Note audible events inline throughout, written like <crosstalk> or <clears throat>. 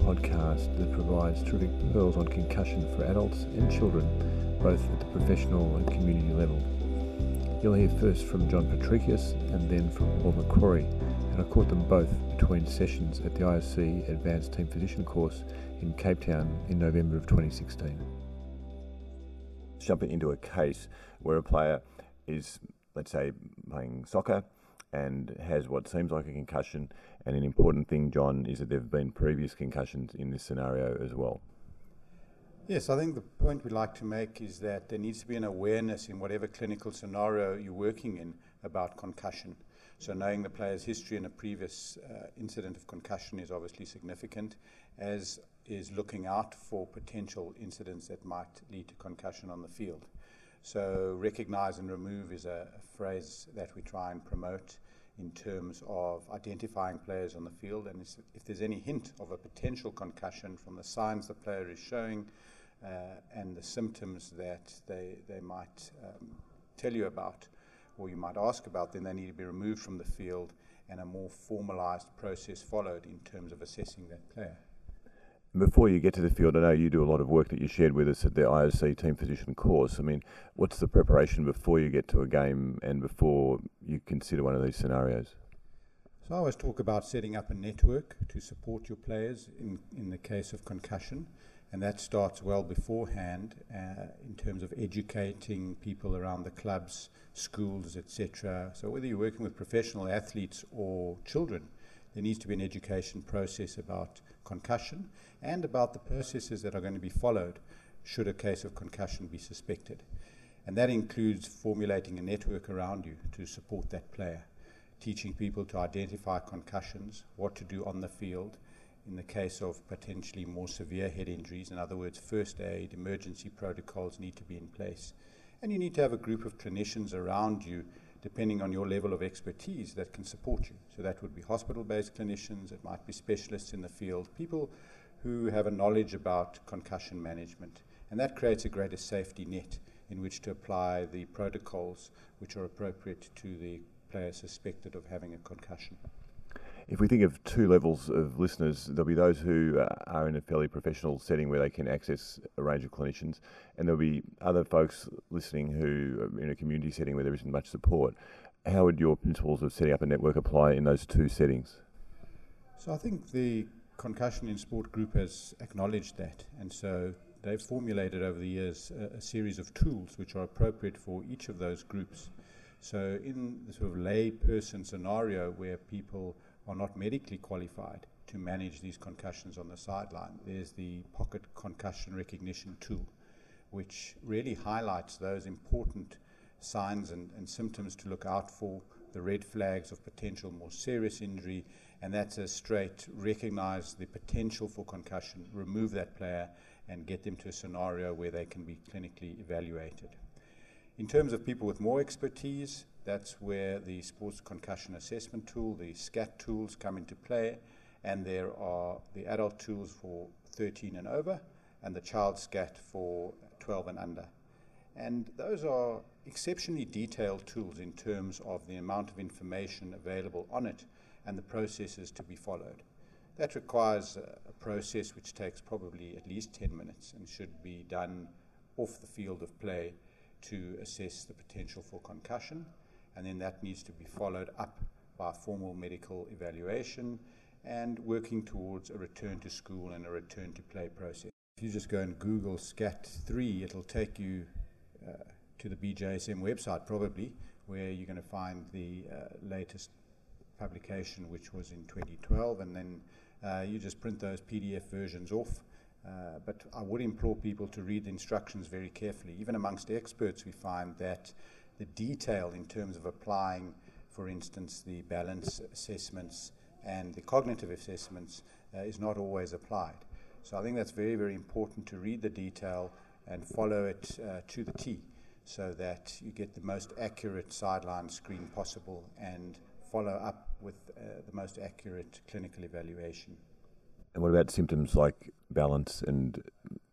podcast that provides terrific pearls on concussion for adults and children, both at the professional and community level. You'll hear first from John Patricios and then from Paul McCrory, and I caught them both between sessions at the IOC Advanced Team Physician course in Cape Town in November of 2016. Jumping into a case where a player is, let's say, playing soccer and has what seems like a concussion. And an important thing, John, is that there have been previous concussions in this scenario as well. Yes, I think the point we'd like to make is that there needs to be an awareness in whatever clinical scenario you're working in about concussion. So, knowing the player's history and a previous uh, incident of concussion is obviously significant, as is looking out for potential incidents that might lead to concussion on the field. So, recognize and remove is a, a phrase that we try and promote in terms of identifying players on the field. And if there's any hint of a potential concussion from the signs the player is showing uh, and the symptoms that they, they might um, tell you about or you might ask about, then they need to be removed from the field and a more formalized process followed in terms of assessing that player. Before you get to the field, I know you do a lot of work that you shared with us at the IOC Team Physician course. I mean, what's the preparation before you get to a game and before you consider one of these scenarios? So I always talk about setting up a network to support your players in, in the case of concussion, and that starts well beforehand uh, in terms of educating people around the clubs, schools, etc. So whether you're working with professional athletes or children, there needs to be an education process about concussion and about the processes that are going to be followed should a case of concussion be suspected. And that includes formulating a network around you to support that player, teaching people to identify concussions, what to do on the field in the case of potentially more severe head injuries. In other words, first aid, emergency protocols need to be in place. And you need to have a group of clinicians around you depending on your level of expertise that can support you. So that would be hospital based clinicians, it might be specialists in the field, people who have a knowledge about concussion management. And that creates a greater safety net in which to apply the protocols which are appropriate to the player suspected of having a concussion. If we think of two levels of listeners, there'll be those who uh, are in a fairly professional setting where they can access a range of clinicians, and there'll be other folks listening who are in a community setting where there isn't much support. How would your principles of setting up a network apply in those two settings? So I think the Concussion in Sport group has acknowledged that, and so they've formulated over the years a, a series of tools which are appropriate for each of those groups. So in the sort of lay person scenario where people are not medically qualified to manage these concussions on the sideline. There's the pocket concussion recognition tool, which really highlights those important signs and, and symptoms to look out for, the red flags of potential more serious injury, and that's a straight recognize the potential for concussion, remove that player, and get them to a scenario where they can be clinically evaluated. In terms of people with more expertise, that's where the sports concussion assessment tool, the SCAT tools come into play, and there are the adult tools for 13 and over, and the child SCAT for 12 and under. And those are exceptionally detailed tools in terms of the amount of information available on it and the processes to be followed. That requires a, process which takes probably at least 10 minutes and should be done off the field of play to assess the potential for concussion and then that needs to be followed up by formal medical evaluation and working towards a return to school and a return to play process. If you just go and Google SCAT3, it'll take you uh, to the BJSM website probably, where you're going to find the uh, latest publication, which was in 2012, and then uh, you just print those PDF versions off. Uh, but I would implore people to read the instructions very carefully. Even amongst experts, we find that the detail in terms of applying, for instance, the balance assessments and the cognitive assessments uh, is not always applied. So I think that's very, very important to read the detail and follow it uh, to the T so that you get the most accurate sideline screen possible and follow up with uh, the most accurate clinical evaluation. And what about symptoms like balance and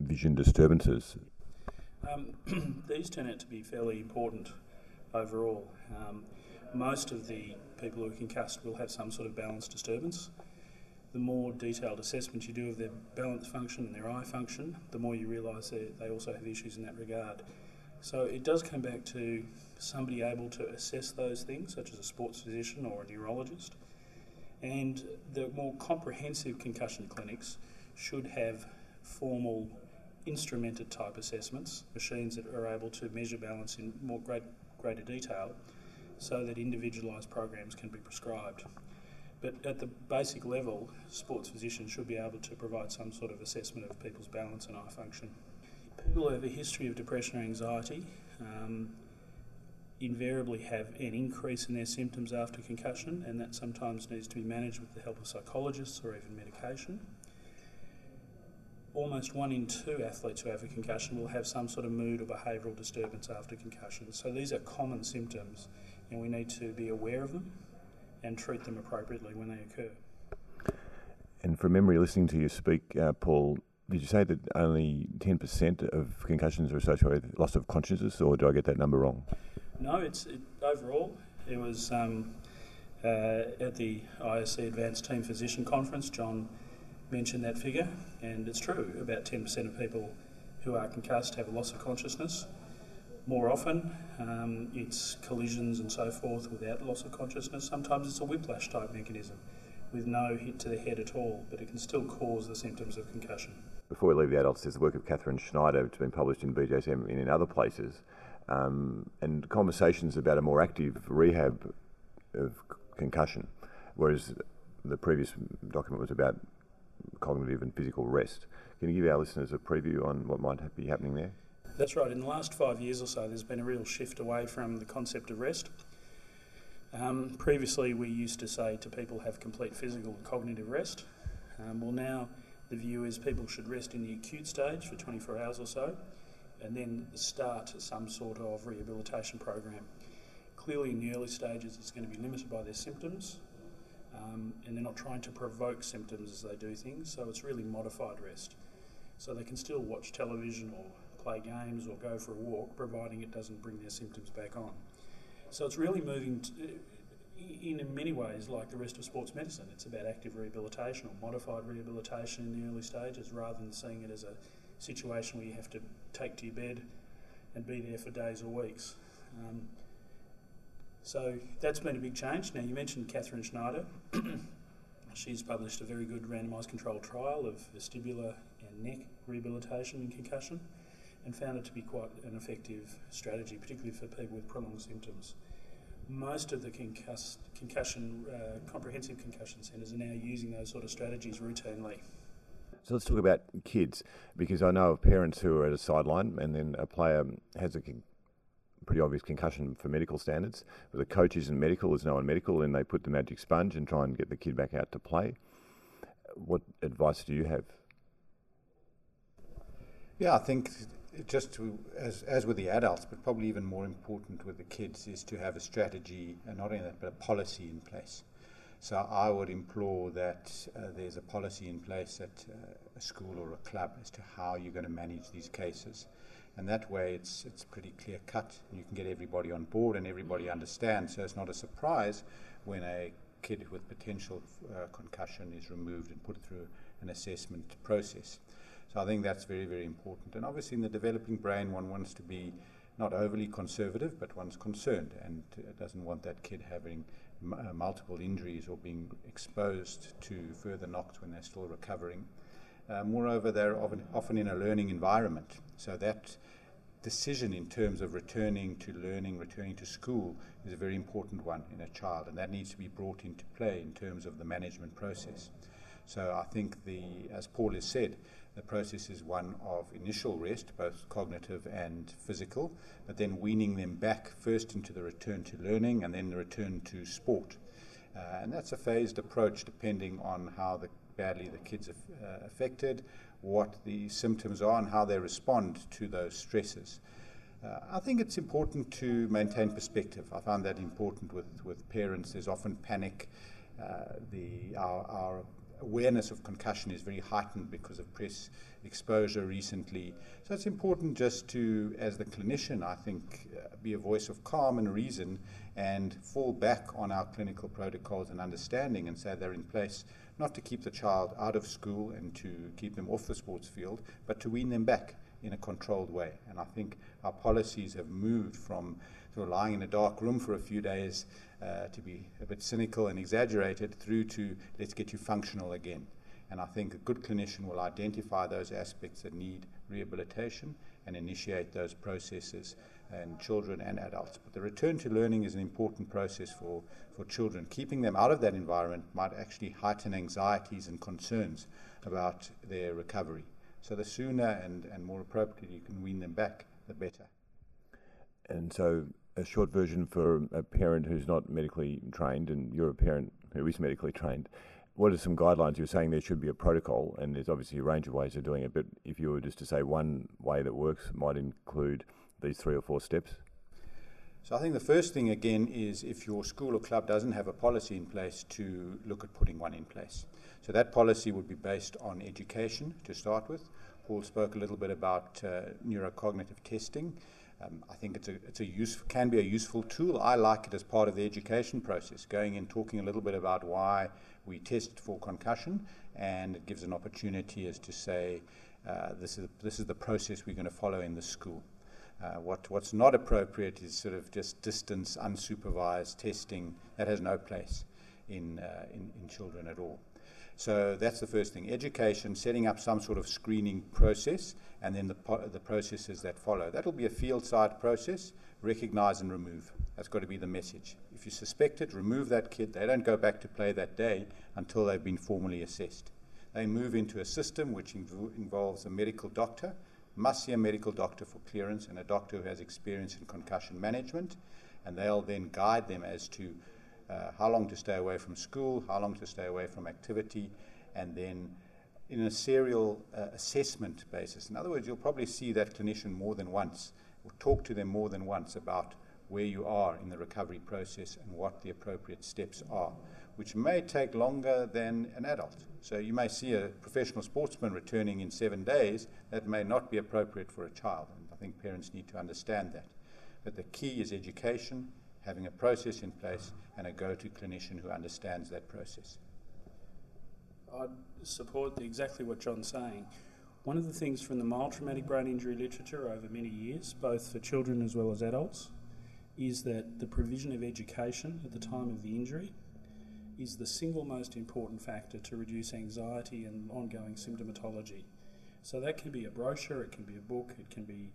vision disturbances? Um, <clears throat> these turn out to be fairly important overall. Um, most of the people who are concussed will have some sort of balance disturbance. the more detailed assessment you do of their balance function and their eye function, the more you realise that they also have issues in that regard. So it does come back to somebody able to assess those things, such as a sports physician or a neurologist. And the more comprehensive concussion clinics should have formal instrumented type assessments, machines that are able to measure balance in more great, greater detail so that individualised programs can be prescribed. But at the basic level, sports physicians should be able to provide some sort of assessment of people's balance and eye function. People who have a history of depression or anxiety um, invariably have an increase in their symptoms after concussion, and that sometimes needs to be managed with the help of psychologists or even medication. Almost one in two athletes who have a concussion will have some sort of mood or behavioural disturbance after concussion. So these are common symptoms, and we need to be aware of them and treat them appropriately when they occur. And from memory, listening to you speak, uh, Paul, did you say that only 10% of concussions are associated with loss of consciousness, or do I get that number wrong? No, it's it, overall. It was um, uh, at the ISC Advanced Team Physician Conference. John mentioned that figure, and it's true. About 10% of people who are concussed have a loss of consciousness. More often, um, it's collisions and so forth without loss of consciousness. Sometimes it's a whiplash type mechanism with no hit to the head at all, but it can still cause the symptoms of concussion. Before we leave the adults, there's the work of Kathryn Schneider, which has been published in BJSM and in other places, um, and conversations about a more active rehab of concussion, whereas the previous document was about cognitive and physical rest. Can you give our listeners a preview on what might be happening there? That's right. In the last five years or so, there's been a real shift away from the concept of rest. Um, previously, we used to say to people have complete physical and cognitive rest. Um, well, now the view is people should rest in the acute stage for 24 hours or so and then start some sort of rehabilitation program. Clearly, in the early stages, it's going to be limited by their symptoms, um, and they're not trying to provoke symptoms as they do things, so it's really modified rest. So they can still watch television or play games or go for a walk, providing it doesn't bring their symptoms back on. So it's really moving to, in many ways like the rest of sports medicine. It's about active rehabilitation or modified rehabilitation in the early stages rather than seeing it as a situation where you have to take to your bed and be there for days or weeks. Um, so that's been a big change. Now, you mentioned Kathryn Schneider. <coughs> She's published a very good randomised controlled trial of vestibular and neck rehabilitation in concussion and found it to be quite an effective strategy, particularly for people with prolonged symptoms. Most of the concuss- concussion, uh, comprehensive concussion centres are now using those sort of strategies routinely. So let's talk about kids, because I know of parents who are at a sideline and then a player has a pretty obvious concussion for medical standards, but the coach isn't medical, there's no one medical, and they put the magic sponge and try and get the kid back out to play. What advice do you have? Yeah, I think just to, as, as with the adults, but probably even more important with the kids, is to have a strategy, and not only that, but a policy in place. So I would implore that uh, there's a policy in place at uh, a school or a club as to how you're going to manage these cases. And that way it's, it's pretty clear cut. You can get everybody on board and everybody understands. So it's not a surprise when a kid with potential uh, concussion is removed and put through an assessment process. So I think that's very, very important. And obviously, in the developing brain, one wants to be not overly conservative, but one's concerned and uh, doesn't want that kid having multiple injuries or being exposed to further knocks when they're still recovering. Uh, moreover, they're often, often in a learning environment, so that decision in terms of returning to learning, returning to school, is a very important one in a child, and that needs to be brought into play in terms of the management process. So I think the, as Paul has said, the process is one of initial rest, both cognitive and physical, but then weaning them back first into the return to learning and then the return to sport. Uh, and that's a phased approach depending on how the, badly the kids are uh, affected, what the symptoms are, and how they respond to those stresses. Uh, I think it's important to maintain perspective. I find that important with, with parents. There's often panic. Uh, the, our, our awareness of concussion is very heightened because of press exposure recently. So it's important just to, as the clinician, I think, uh, be a voice of calm and reason and fall back on our clinical protocols and understanding and say they're in place not to keep the child out of school and to keep them off the sports field, but to wean them back in a controlled way. And I think our policies have moved from sort of lying in a dark room for a few days uh, to be a bit cynical and exaggerated through to let's get you functional again. And I think a good clinician will identify those aspects that need rehabilitation and initiate those processes in children and adults. But the return to learning is an important process for, for children. Keeping them out of that environment might actually heighten anxieties and concerns about their recovery. So the sooner and, and more appropriately you can wean them back, the better. And so, a short version for a parent who's not medically trained, and you're a parent who is medically trained. What are some guidelines? You're saying there should be a protocol, and there's obviously a range of ways of doing it. But if you were just to say one way that works, might include these three or four steps. So I think the first thing again is if your school or club doesn't have a policy in place to look at putting one in place. So that policy would be based on education to start with. Paul spoke a little bit about uh, neurocognitive testing. Um, I think it's a, it's a use, can be a useful tool. I like it as part of the education process, going and talking a little bit about why we test for concussion, and it gives an opportunity as to say, uh, this, is, this is the process we're going to follow in the school. Uh, what, what's not appropriate is sort of just distance, unsupervised testing. That has no place in, uh, in, in children at all. So that's the first thing. Education, setting up some sort of screening process, and then the, the processes that follow. That'll be a field side process. Recognize and remove. That's got to be the message. If you suspect it, remove that kid. They don't go back to play that day until they've been formally assessed. They move into a system which inv- involves a medical doctor, must see a medical doctor for clearance, and a doctor who has experience in concussion management, and they'll then guide them as to uh, how long to stay away from school, how long to stay away from activity, and then in a serial uh, assessment basis. In other words, you'll probably see that clinician more than once, or talk to them more than once about where you are in the recovery process and what the appropriate steps are, which may take longer than an adult. So you may see a professional sportsman returning in seven days, that may not be appropriate for a child, and I think parents need to understand that. But the key is education having a process in place and a go-to clinician who understands that process. I'd support exactly what John's saying. One of the things from the mild traumatic brain injury literature over many years, both for children as well as adults, is that the provision of education at the time of the injury is the single most important factor to reduce anxiety and ongoing symptomatology. So that can be a brochure, it can be a book, it can be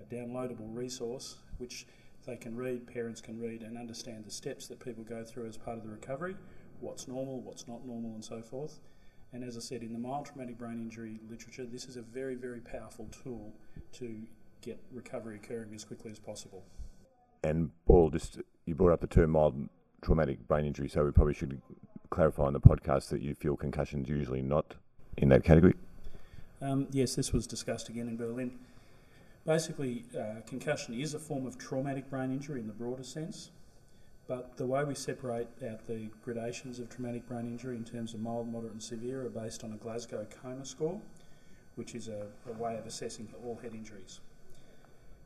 a downloadable resource, which they can read, parents can read, and understand the steps that people go through as part of the recovery what's normal, what's not normal, and so forth. And as I said, in the mild traumatic brain injury literature, this is a very, very powerful tool to get recovery occurring as quickly as possible. And Paul, just you brought up the term mild traumatic brain injury, so we probably should clarify on the podcast that you feel concussions usually not in that category. Um, yes, this was discussed again in Berlin. Basically, uh, concussion is a form of traumatic brain injury in the broader sense, but the way we separate out the gradations of traumatic brain injury in terms of mild, moderate, and severe are based on a Glasgow coma score, which is a, a way of assessing all head injuries.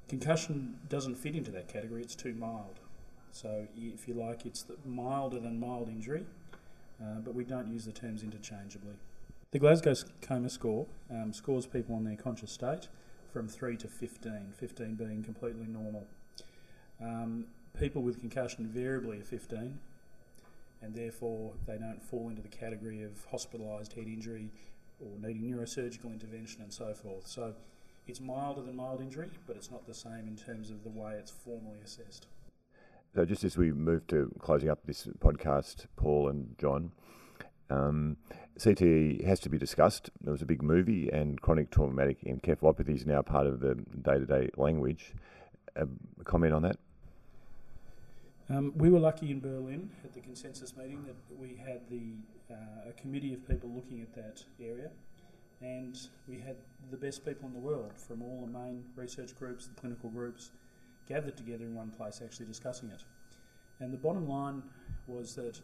Concussion doesn't fit into that category, it's too mild. So, if you like, it's milder than mild injury, uh, but we don't use the terms interchangeably. The Glasgow coma score um, scores people on their conscious state from 3 to 15, 15 being completely normal. Um, people with concussion invariably are 15, and therefore they don't fall into the category of hospitalised head injury or needing neurosurgical intervention and so forth. So it's milder than mild injury, but it's not the same in terms of the way it's formally assessed. So, just as we move to closing up this podcast, Paul and John, um, CTE has to be discussed. There was a big movie, and chronic traumatic encephalopathy is now part of the day to day language. a comment on that? Um, we were lucky in Berlin at the consensus meeting that we had the uh, a committee of people looking at that area, and we had the best people in the world from all the main research groups, the clinical groups, gathered together in one place actually discussing it. And the bottom line was that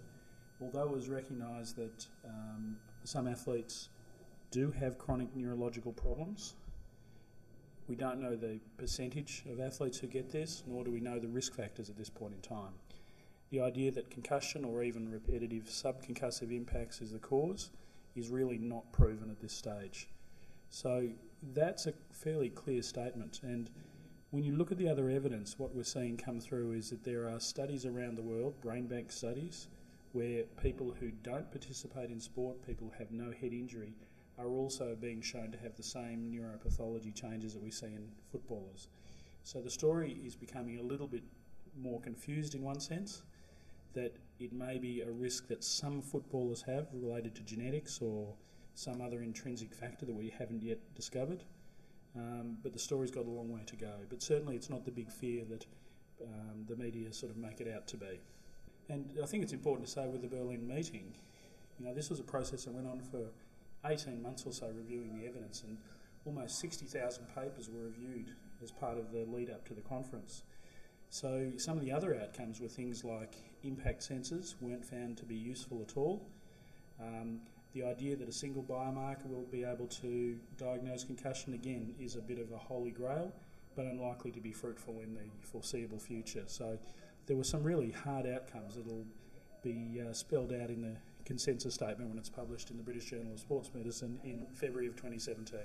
although it was recognised that um, some athletes do have chronic neurological problems, we don't know the percentage of athletes who get this, nor do we know the risk factors at this point in time. The idea that concussion or even repetitive subconcussive impacts is the cause is really not proven at this stage. So that's a fairly clear statement. And when you look at the other evidence, what we're seeing come through is that there are studies around the world, brain bank studies, where people who don't participate in sport, people who have no head injury, are also being shown to have the same neuropathology changes that we see in footballers. So the story is becoming a little bit more confused in one sense, that it may be a risk that some footballers have related to genetics or some other intrinsic factor that we haven't yet discovered. Um, but the story's got a long way to go. But certainly it's not the big fear that um, the media sort of make it out to be. And I think it's important to say with the Berlin meeting, you know, this was a process that went on for 18 months or so reviewing the evidence, and almost 60,000 papers were reviewed as part of the lead up to the conference. So some of the other outcomes were things like impact sensors weren't found to be useful at all. Um, the idea that a single biomarker will be able to diagnose concussion again is a bit of a holy grail, but unlikely to be fruitful in the foreseeable future. So there were some really hard outcomes that'll be uh, spelled out in the consensus statement when it's published in the British Journal of Sports Medicine in February of 2017.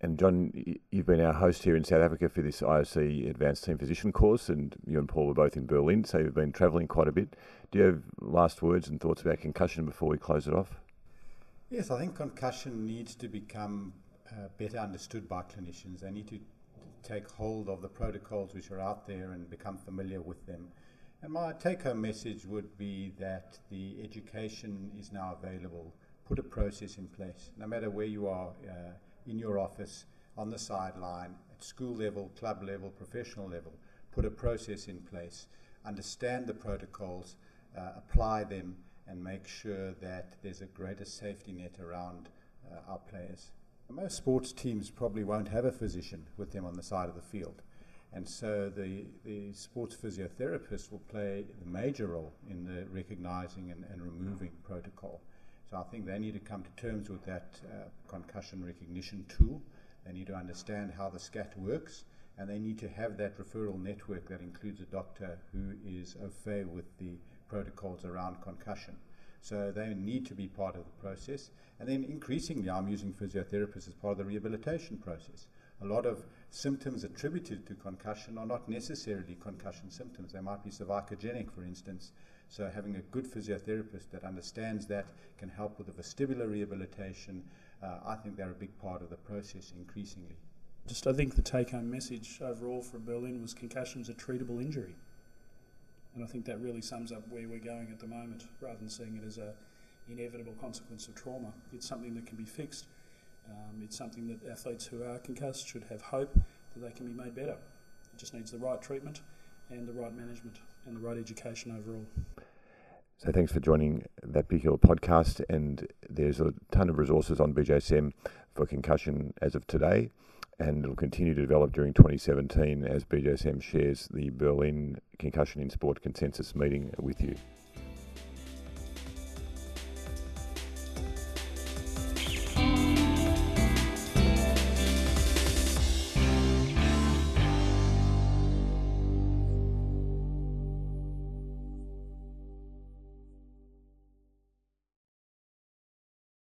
And John, you've been our host here in South Africa for this IOC Advanced Team Physician course, and you and Paul were both in Berlin, so you've been travelling quite a bit. Do you have last words and thoughts about concussion before we close it off? Yes, I think concussion needs to become uh, better understood by clinicians. They need to take hold of the protocols which are out there and become familiar with them. And my take home message would be that the education is now available. Put a process in place, no matter where you are. Uh, in your office, on the sideline, at school level, club level, professional level. Put a process in place, understand the protocols, uh, apply them, and make sure that there's a greater safety net around uh, our players. Most sports teams probably won't have a physician with them on the side of the field. And so the, the sports physiotherapist will play the major role in the recognizing and, and removing protocol. So I think they need to come to terms with that uh, concussion recognition tool. They need to understand how the SCAT works, and they need to have that referral network that includes a doctor who is au fait with the protocols around concussion. So they need to be part of the process. And then increasingly, I'm using physiotherapists as part of the rehabilitation process. A lot of symptoms attributed to concussion are not necessarily concussion symptoms. They might be cervicogenic, for instance, so having a good physiotherapist that understands that can help with the vestibular rehabilitation. Uh, I think they're a big part of the process increasingly. Just I think the take-home message overall from Berlin was concussion's a treatable injury. And I think that really sums up where we're going at the moment, rather than seeing it as a inevitable consequence of trauma. It's something that can be fixed. Um, it's something that athletes who are concussed should have hope that they can be made better. It just needs the right treatment and the right management and the right education overall. So thanks for joining that particular podcast. And there's a ton of resources on BJSM for concussion as of today, and it'll continue to develop during 2017 as BJSM shares the Berlin Concussion in Sport consensus meeting with you.